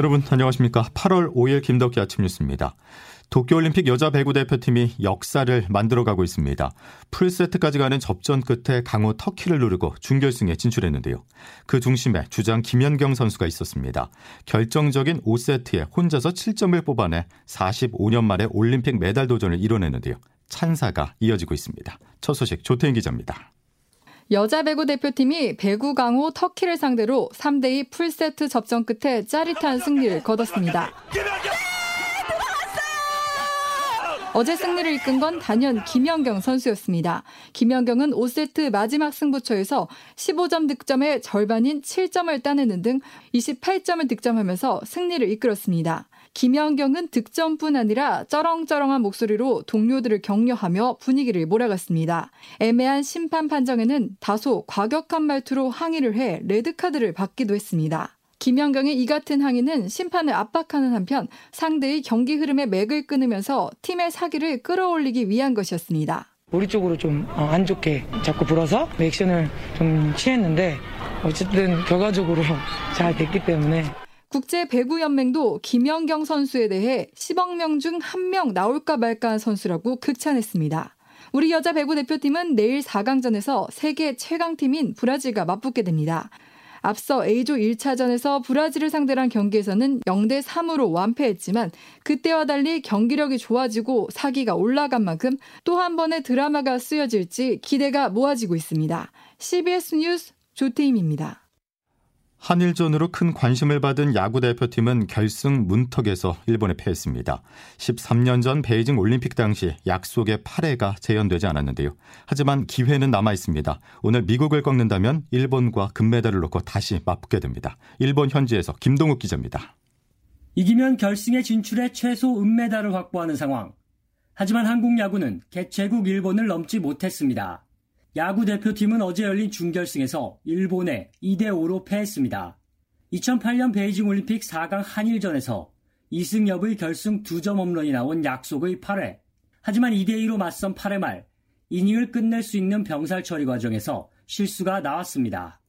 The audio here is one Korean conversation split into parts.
여러분 안녕하십니까? 8월 5일 김덕기 아침 뉴스입니다. 도쿄올림픽 여자 배구 대표팀이 역사를 만들어가고 있습니다. 풀세트까지 가는 접전 끝에 강호 터키를 누르고 준결승에 진출했는데요. 그 중심에 주장 김연경 선수가 있었습니다. 결정적인 5세트에 혼자서 7점을 뽑아내 45년 만에 올림픽 메달 도전을 이뤄냈는데요. 찬사가 이어지고 있습니다. 첫 소식 조태인 기자입니다. 여자 배구 대표팀이 배구 강호 터키를 상대로 3대2 풀세트 접전 끝에 짜릿한 승리를 거뒀습니다. 어제 승리를 이끈 건 단연 김연경 선수였습니다. 김연경은 5세트 마지막 승부처에서 15점 득점의 절반인 7점을 따내는 등 28점을 득점하면서 승리를 이끌었습니다. 김연경은 득점뿐 아니라 쩌렁쩌렁한 목소리로 동료들을 격려하며 분위기를 몰아갔습니다. 애매한 심판 판정에는 다소 과격한 말투로 항의를 해 레드카드를 받기도 했습니다. 김연경의 이 같은 항의는 심판을 압박하는 한편 상대의 경기 흐름에 맥을 끊으면서 팀의 사기를 끌어올리기 위한 것이었습니다. 우리 쪽으로 좀 안 좋게 자꾸 불어서 액션을 좀 취했는데 어쨌든 결과적으로 잘 됐기 때문에 국제 배구 연맹도 김연경 선수에 대해 10억 명 중 한 명 나올까 말까 한 선수라고 극찬했습니다. 우리 여자 배구 대표팀은 내일 4강전에서 세계 최강팀인 브라질과 맞붙게 됩니다. 앞서 A조 1차전에서 브라질을 상대로 한 경기에서는 0대 3으로 완패했지만 그때와 달리 경기력이 좋아지고 사기가 올라간 만큼 또 한 번의 드라마가 쓰여질지 기대가 모아지고 있습니다. CBS 뉴스 조태임입니다. 한일전으로 큰 관심을 받은 야구 대표팀은 결승 문턱에서 일본에 패했습니다. 13년 전 베이징 올림픽 당시 약속의 8회가 재현되지 않았는데요. 하지만 기회는 남아 있습니다. 오늘 미국을 꺾는다면 일본과 금메달을 놓고 다시 맞붙게 됩니다. 일본 현지에서 김동욱 기자입니다. 이기면 결승에 진출해 최소 은메달을 확보하는 상황. 하지만 한국 야구는 개최국 일본을 넘지 못했습니다. 야구 대표팀은 어제 열린 준결승에서 일본에 2대5로 패했습니다. 2008년 베이징 올림픽 4강 한일전에서 이승엽의 결승 2점 홈런이 나온 약속의 8회. 하지만 2대2로 맞선 8회 말 이닝을 끝낼 수 있는 병살 처리 과정에서 실수가 나왔습니다.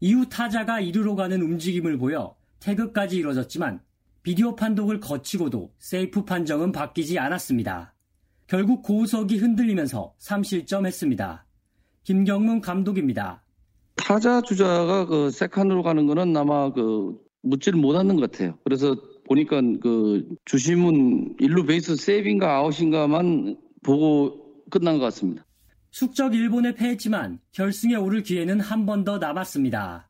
이후 타자가 이루로 가는 움직임을 보여 태그까지 이뤄졌지만 비디오 판독을 거치고도 세이프 판정은 바뀌지 않았습니다. 결국 고우석이 흔들리면서 3실점 했습니다. 김경문 감독입니다. 타자 주자가 그 second으로 가는 거는 아마 그 묻지를 못하는 것 같아요. 그래서 보니까 그 주심은 일루 베이스 세이프인가 아웃인가만 보고 끝난 것 같습니다. 숙적 일본에 패했지만 결승에 오를 기회는 한 번 더 남았습니다.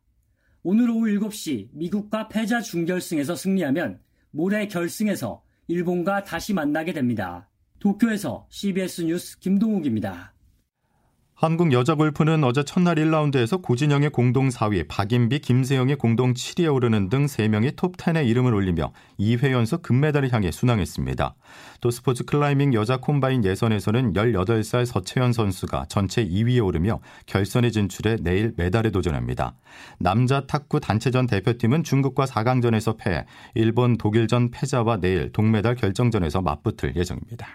오늘 오후 7시 미국과 패자 준결승에서 승리하면 모레 결승에서 일본과 다시 만나게 됩니다. 도쿄에서 CBS 뉴스 김동욱입니다. 한국 여자 골프는 어제 첫날 1라운드에서 고진영의 공동 4위, 박인비, 김세영의 공동 7위에 오르는 등 3명이 톱10에 이름을 올리며 2회 연속 금메달을 향해 순항했습니다. 또 스포츠 클라이밍 여자 콤바인 예선에서는 18살 서채연 선수가 전체 2위에 오르며 결선에 진출해 내일 메달에 도전합니다. 남자 탁구 단체전 대표팀은 중국과 4강전에서 패해 일본 독일전 패자와 내일 동메달 결정전에서 맞붙을 예정입니다.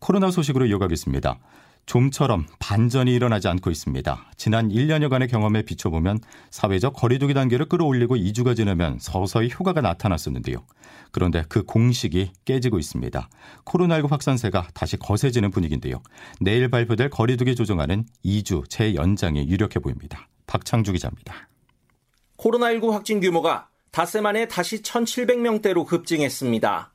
코로나 소식으로 이어가겠습니다. 좀처럼 반전이 일어나지 않고 있습니다. 지난 1년여간의 경험에 비춰보면 사회적 거리두기 단계를 끌어올리고 2주가 지나면 서서히 효과가 나타났었는데요. 그런데 그 공식이 깨지고 있습니다. 코로나19 확산세가 다시 거세지는 분위기인데요. 내일 발표될 거리두기 조정안은 2주 재연장이 유력해 보입니다. 박창주 기자입니다. 코로나19 확진 규모가 닷새 만에 다시 1,700명대로 급증했습니다.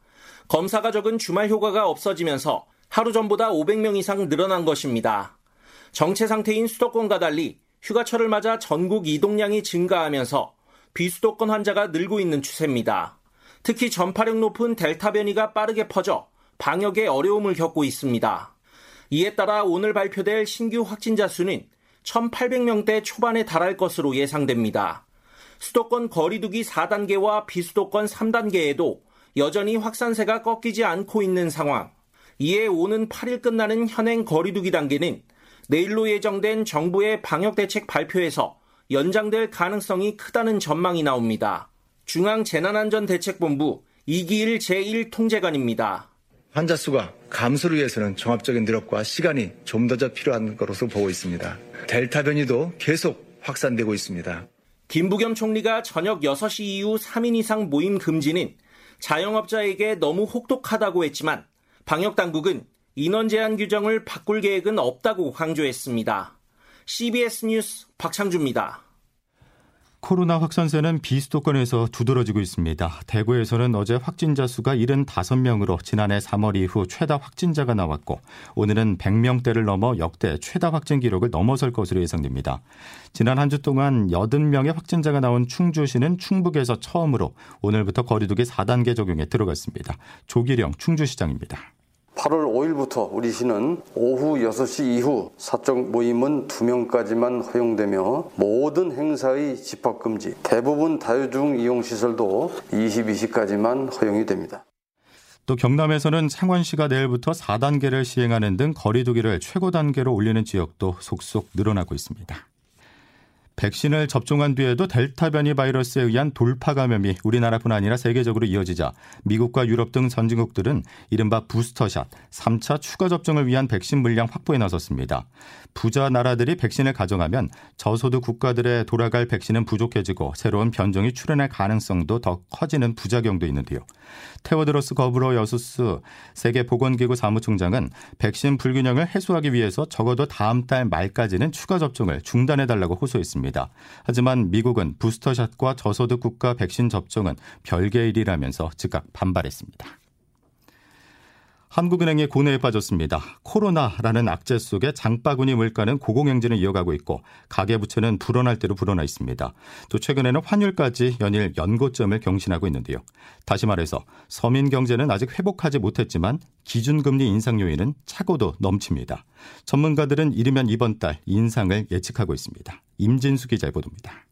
검사가 적은 주말 효과가 없어지면서 하루 전보다 500명 이상 늘어난 것입니다. 정체 상태인 수도권과 달리 휴가철을 맞아 전국 이동량이 증가하면서 비수도권 환자가 늘고 있는 추세입니다. 특히 전파력 높은 델타 변이가 빠르게 퍼져 방역에 어려움을 겪고 있습니다. 이에 따라 오늘 발표될 신규 확진자 수는 1,800명대 초반에 달할 것으로 예상됩니다. 수도권 거리두기 4단계와 비수도권 3단계에도 여전히 확산세가 꺾이지 않고 있는 상황. 이에 오는 8일 끝나는 현행 거리두기 단계는 내일로 예정된 정부의 방역 대책 발표에서 연장될 가능성이 크다는 전망이 나옵니다. 중앙재난안전대책본부 이기일 제1통제관입니다. 환자 수가 감소를 위해서는 종합적인 노력과 시간이 좀 더 필요한 것으로 보고 있습니다. 델타 변이도 계속 확산되고 있습니다. 김부겸 총리가 저녁 6시 이후 3인 이상 모임 금지는 자영업자에게 너무 혹독하다고 했지만 방역 당국은 인원 제한 규정을 바꿀 계획은 없다고 강조했습니다. CBS 뉴스 박창주입니다. 코로나 확산세는 비수도권에서 두드러지고 있습니다. 대구에서는 어제 확진자 수가 75명으로 지난해 3월 이후 최다 확진자가 나왔고 오늘은 100명대를 넘어 역대 최다 확진 기록을 넘어설 것으로 예상됩니다. 지난 한 주 동안 80명의 확진자가 나온 충주시는 충북에서 처음으로 오늘부터 거리두기 4단계 적용에 들어갔습니다. 조기령 충주시장입니다. 8월 5일부터 우리 시는 오후 6시 이후 사적 모임은 2명까지만 허용되며 모든 행사의 집합금지, 대부분 다유중 이용시설도 22시까지만 허용이 됩니다. 또 경남에서는 창원시가 내일부터 4단계를 시행하는 등 거리두기를 최고 단계로 올리는 지역도 속속 늘어나고 있습니다. 백신을 접종한 뒤에도 델타 변이 바이러스에 의한 돌파 감염이 우리나라뿐 아니라 세계적으로 이어지자 미국과 유럽 등 선진국들은 이른바 부스터샷 3차 추가 접종을 위한 백신 물량 확보에 나섰습니다. 부자 나라들이 백신을 가져가면 저소득 국가들에 돌아갈 백신은 부족해지고 새로운 변종이 출현할 가능성도 더 커지는 부작용도 있는데요. 테오드로스 거브로 여수스 세계보건기구 사무총장은 백신 불균형을 해소하기 위해서 적어도 다음 달 말까지는 추가 접종을 중단해달라고 호소했습니다. 하지만 미국은 부스터샷과 저소득 국가 백신 접종은 별개의 일이라면서 즉각 반발했습니다. 한국은행이 고뇌에 빠졌습니다. 코로나라는 악재 속에 장바구니 물가는 고공행진을 이어가고 있고 가계부채는 불어날 대로 불어나 있습니다. 또 최근에는 환율까지 연일 연고점을 경신하고 있는데요. 다시 말해서 서민 경제는 아직 회복하지 못했지만 기준금리 인상 요인은 차고도 넘칩니다. 전문가들은 이르면 이번 달 인상을 예측하고 있습니다. 임진수 기자의 보도입니다.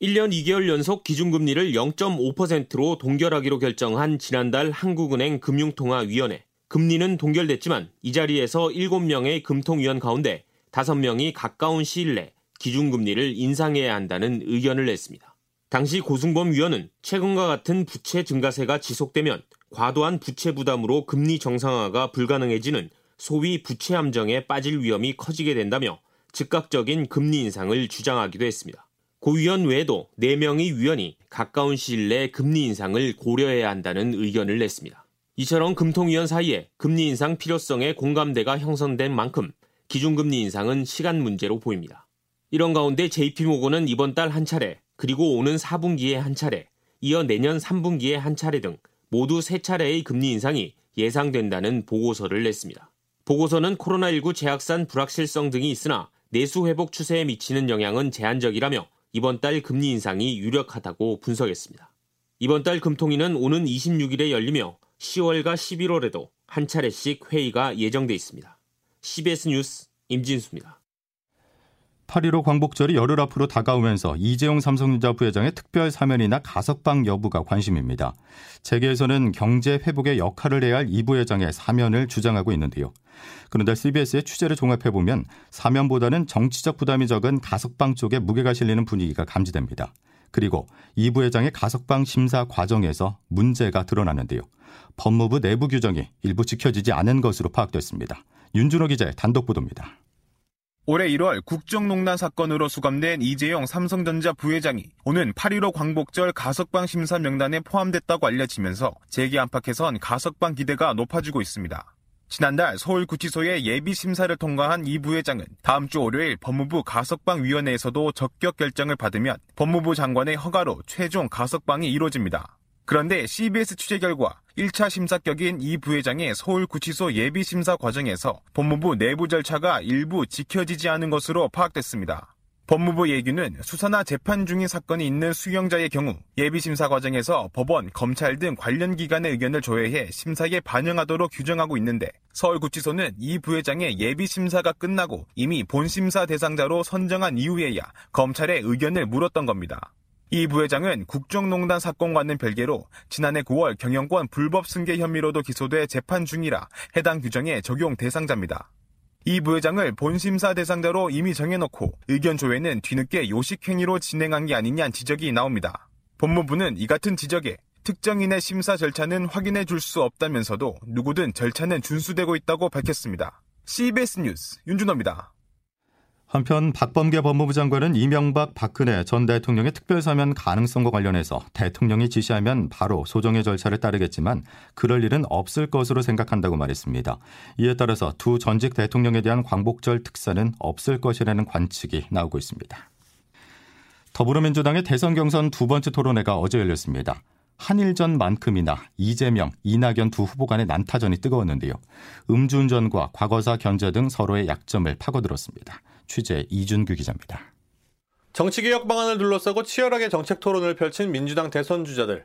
1년 2개월 연속 기준금리를 0.5%로 동결하기로 결정한 지난달 한국은행 금융통화위원회. 금리는 동결됐지만 이 자리에서 7명의 금통위원 가운데 5명이 가까운 시일 내 기준금리를 인상해야 한다는 의견을 냈습니다. 당시 고승범 위원은 최근과 같은 부채 증가세가 지속되면 과도한 부채 부담으로 금리 정상화가 불가능해지는 소위 부채 함정에 빠질 위험이 커지게 된다며 즉각적인 금리 인상을 주장하기도 했습니다. 고 위원 외에도 4명의 위원이 가까운 시일 내 금리 인상을 고려해야 한다는 의견을 냈습니다. 이처럼 금통위원 사이에 금리 인상 필요성에 공감대가 형성된 만큼 기준금리 인상은 시간 문제로 보입니다. 이런 가운데 JP모건은 이번 달 한 차례, 그리고 오는 4분기에 한 차례, 이어 내년 3분기에 한 차례 등 모두 3차례의 금리 인상이 예상된다는 보고서를 냈습니다. 보고서는 코로나19 재확산 불확실성 등이 있으나 내수 회복 추세에 미치는 영향은 제한적이라며 이번 달 금리 인상이 유력하다고 분석했습니다. 이번 달 금통위는 오는 26일에 열리며 10월과 11월에도 한 차례씩 회의가 예정돼 있습니다. CBS 뉴스 임진수입니다. 8.15 광복절이 열흘 앞으로 다가오면서 이재용 삼성전자 부회장의 특별 사면이나 가석방 여부가 관심입니다. 재계에서는 경제 회복의 역할을 해야 할 이 부회장의 사면을 주장하고 있는데요. 그런데 CBS의 취재를 종합해보면 사면보다는 정치적 부담이 적은 가석방 쪽에 무게가 실리는 분위기가 감지됩니다. 그리고 이 부회장의 가석방 심사 과정에서 문제가 드러나는데요. 법무부 내부 규정이 일부 지켜지지 않은 것으로 파악됐습니다. 윤준호 기자의 단독 보도입니다. 올해 1월 국정농단 사건으로 수감된 이재용 삼성전자 부회장이 오는 8.15 광복절 가석방 심사 명단에 포함됐다고 알려지면서 재계 안팎에선 가석방 기대가 높아지고 있습니다. 지난달 서울구치소의 예비심사를 통과한 이 부회장은 다음 주 월요일 법무부 가석방위원회에서도 적격 결정을 받으면 법무부 장관의 허가로 최종 가석방이 이루어집니다. 그런데 CBS 취재 결과 1차 심사격인 이 부회장의 서울구치소 예비심사 과정에서 법무부 내부 절차가 일부 지켜지지 않은 것으로 파악됐습니다. 법무부 예규는 수사나 재판 중인 사건이 있는 수용자의 경우 예비심사 과정에서 법원, 검찰 등 관련 기관의 의견을 조회해 심사에 반영하도록 규정하고 있는데 서울구치소는 이 부회장의 예비심사가 끝나고 이미 본심사 대상자로 선정한 이후에야 검찰의 의견을 물었던 겁니다. 이 부회장은 국정농단 사건과는 별개로 지난해 9월 경영권 불법 승계 혐의로도 기소돼 재판 중이라 해당 규정의 적용 대상자입니다. 이 부회장을 본심사 대상자로 이미 정해놓고 의견 조회는 뒤늦게 요식행위로 진행한 게 아니냐는 지적이 나옵니다. 법무부는 이 같은 지적에 특정인의 심사 절차는 확인해 줄 수 없다면서도 누구든 절차는 준수되고 있다고 밝혔습니다. CBS 뉴스 윤준호입니다. 한편 박범계 법무부 장관은 이명박 박근혜 전 대통령의 특별사면 가능성과 관련해서 대통령이 지시하면 바로 소정의 절차를 따르겠지만 그럴 일은 없을 것으로 생각한다고 말했습니다. 이에 따라서 두 전직 대통령에 대한 광복절 특사는 없을 것이라는 관측이 나오고 있습니다. 더불어민주당의 대선 경선 두 번째 토론회가 어제 열렸습니다. 한일전만큼이나 이재명, 이낙연 두 후보 간의 난타전이 뜨거웠는데요. 음주운전과 과거사 견제 등 서로의 약점을 파고들었습니다. 취재 이준규 기자입니다. 정치개혁 방안을 둘러싸고 치열하게 정책 토론을 펼친 민주당 대선 주자들.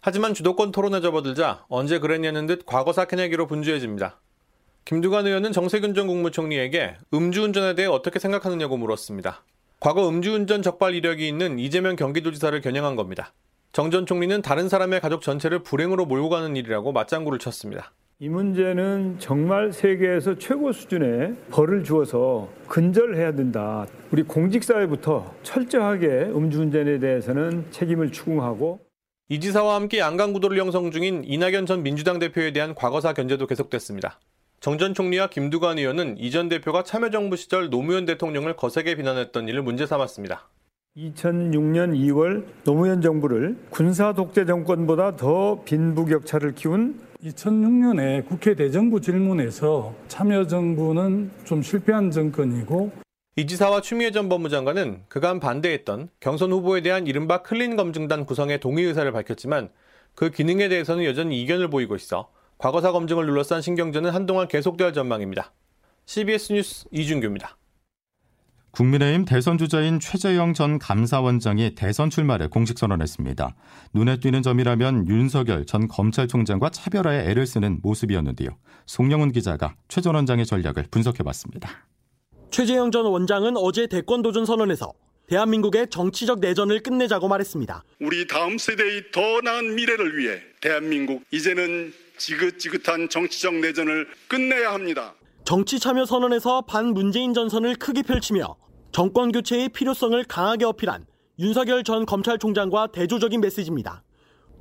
하지만 주도권 토론에 접어들자 언제 그랬냐는 듯 과거사 캐내기로 분주해집니다. 김두관 의원은 정세균 전 국무총리에게 음주운전에 대해 어떻게 생각하느냐고 물었습니다. 과거 음주운전 적발 이력이 있는 이재명 경기도지사를 겨냥한 겁니다. 정 전 총리는 다른 사람의 가족 전체를 불행으로 몰고 가는 일이라고 맞장구를 쳤습니다. 이 문제는 정말 세계에서 최고 수준의 벌을 주어서 근절해야 된다. 우리 공직사회부터 철저하게 음주운전에 대해서는 책임을 추궁하고 이 지사와 함께 양강구도를 형성 중인 이낙연 전 민주당 대표에 대한 과거사 견제도 계속됐습니다. 정 전 총리와 김두관 의원은 이 전 대표가 참여정부 시절 노무현 대통령을 거세게 비난했던 일을 문제 삼았습니다. 2006년 2월 노무현 정부를 군사 독재 정권보다 더 빈부격차를 키운 2006년에 국회 대정부 질문에서 참여정부는 좀 실패한 정권이고 이 지사와 추미애 전 법무장관은 그간 반대했던 경선 후보에 대한 이른바 클린 검증단 구성의 동의 의사를 밝혔지만 그 기능에 대해서는 여전히 이견을 보이고 있어 과거사 검증을 둘러싼 신경전은 한동안 계속될 전망입니다. CBS 뉴스 이준규입니다. 국민의힘 대선 주자인 최재형 전 감사원장이 대선 출마를 공식 선언했습니다. 눈에 띄는 점이라면 윤석열 전 검찰총장과 차별화에 애를 쓰는 모습이었는데요. 송영훈 기자가 최 전 원장의 전략을 분석해봤습니다. 최재형 전 원장은 어제 대권 도전 선언에서 대한민국의 정치적 내전을 끝내자고 말했습니다. 우리 다음 세대의 더 나은 미래를 위해 대한민국 이제는 지긋지긋한 정치적 내전을 끝내야 합니다. 정치 참여 선언에서 반 문재인 전선을 크게 펼치며 정권 교체의 필요성을 강하게 어필한 윤석열 전 검찰총장과 대조적인 메시지입니다.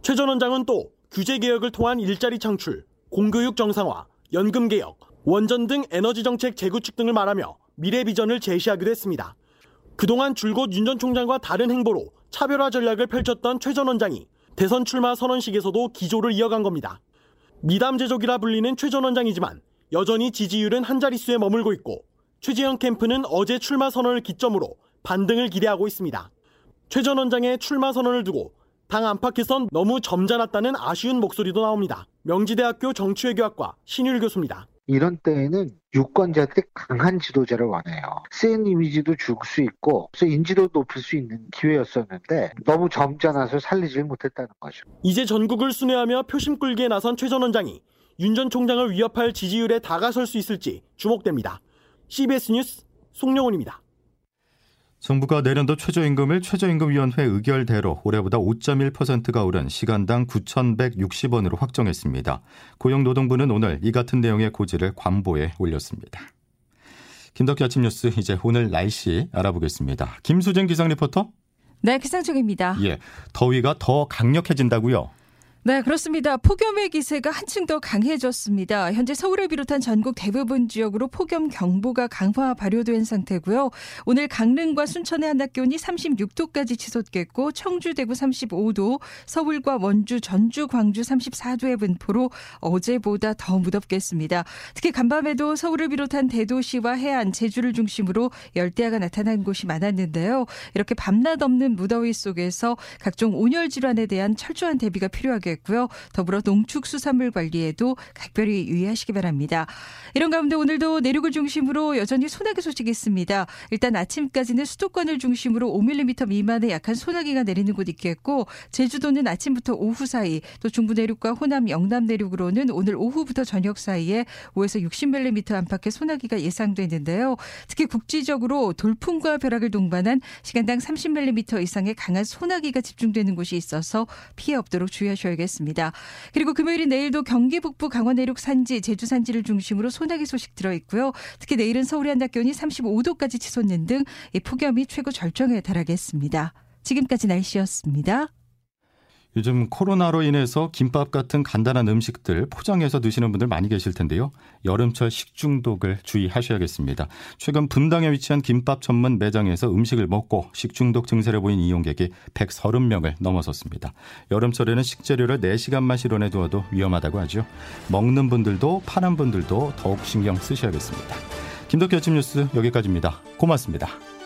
최 전 원장은 또 규제 개혁을 통한 일자리 창출, 공교육 정상화, 연금 개혁, 원전 등 에너지 정책 재구축 등을 말하며 미래 비전을 제시하기도 했습니다. 그동안 줄곧 윤 전 총장과 다른 행보로 차별화 전략을 펼쳤던 최 전 원장이 대선 출마 선언식에서도 기조를 이어간 겁니다. 미담 제조기라 불리는 최 전 원장이지만 여전히 지지율은 한 자릿수에 머물고 있고 최재형 캠프는 어제 출마 선언을 기점으로 반등을 기대하고 있습니다. 최 전 원장의 출마 선언을 두고 당 안팎에선 너무 점잖았다는 아쉬운 목소리도 나옵니다. 명지대학교 정치외교학과 신율 교수입니다. 이런 때에는 유권자들이 강한 지도자를 원해요. 센 이미지도 줄 수 있고, 그래서 인지도 높일 수 있는 기회였었는데 너무 점잖아서 살리질 못했다는 거죠. 이제 전국을 순회하며 표심 끌기에 나선 최 전 원장이 윤 전 총장을 위협할 지지율에 다가설 수 있을지 주목됩니다. CBS 뉴스 송영훈입니다. 정부가 내년도 최저임금을 최저임금위원회 의결대로 올해보다 5.1%가 오른 시간당 9,160원으로 확정했습니다. 고용노동부는 오늘 이 같은 내용의 고지를 관보에 올렸습니다. 김덕기 아침 뉴스 이제 오늘 날씨 알아보겠습니다. 김수진 기상 리포터. 네, 기상청입니다. 예, 더위가 더 강력해진다고요? 네, 그렇습니다. 폭염의 기세가 한층 더 강해졌습니다. 현재 서울을 비롯한 전국 대부분 지역으로 폭염 경보가 강화 발효된 상태고요. 오늘 강릉과 순천의 한낮 기온이 36도까지 치솟겠고 청주, 대구 35도, 서울과 원주, 전주, 광주 34도의 분포로 어제보다 더 무덥겠습니다. 특히 간밤에도 서울을 비롯한 대도시와 해안, 제주를 중심으로 열대야가 나타난 곳이 많았는데요. 이렇게 밤낮 없는 무더위 속에서 각종 온열 질환에 대한 철저한 대비가 필요하겠고 고요 더불어 농축수산물 관리에도 각별히 유의하시기 바랍니다. 이런 가운데 오늘도 내륙을 중심으로 여전히 소나기 소식이 있습니다. 일단 아침까지는 수도권을 중심으로 5mm 미만의 약한 소나기가 내리는 곳 있겠고 제주도는 아침부터 오후 사이 또 중부 내륙과 호남 영남 내륙으로는 오늘 오후부터 저녁 사이에 5에서 60mm 안팎의 소나기가 예상되는데요. 특히 국지적으로 돌풍과 벼락을 동반한 시간당 30mm 이상의 강한 소나기가 집중되는 곳이 있어서 피해 없도록 주의하셔야겠습니다. 주셔야겠습니다. 그리고 금요일인 내일도 경기 북부 강원 내륙 산지, 제주 산지를 중심으로 소나기 소식 들어 있고요. 특히 내일은 서울의 한낮 기온이 35도까지 치솟는 등 폭염이 최고 절정에 달하겠습니다. 지금까지 날씨였습니다. 요즘 코로나로 인해서 김밥 같은 간단한 음식들 포장해서 드시는 분들 많이 계실 텐데요. 여름철 식중독을 주의하셔야겠습니다. 최근 분당에 위치한 김밥 전문 매장에서 음식을 먹고 식중독 증세를 보인 이용객이 130명을 넘어섰습니다. 여름철에는 식재료를 4시간만 실온에 두어도 위험하다고 하죠. 먹는 분들도 파는 분들도 더욱 신경 쓰셔야겠습니다. 김덕기 아침 뉴스 여기까지입니다. 고맙습니다.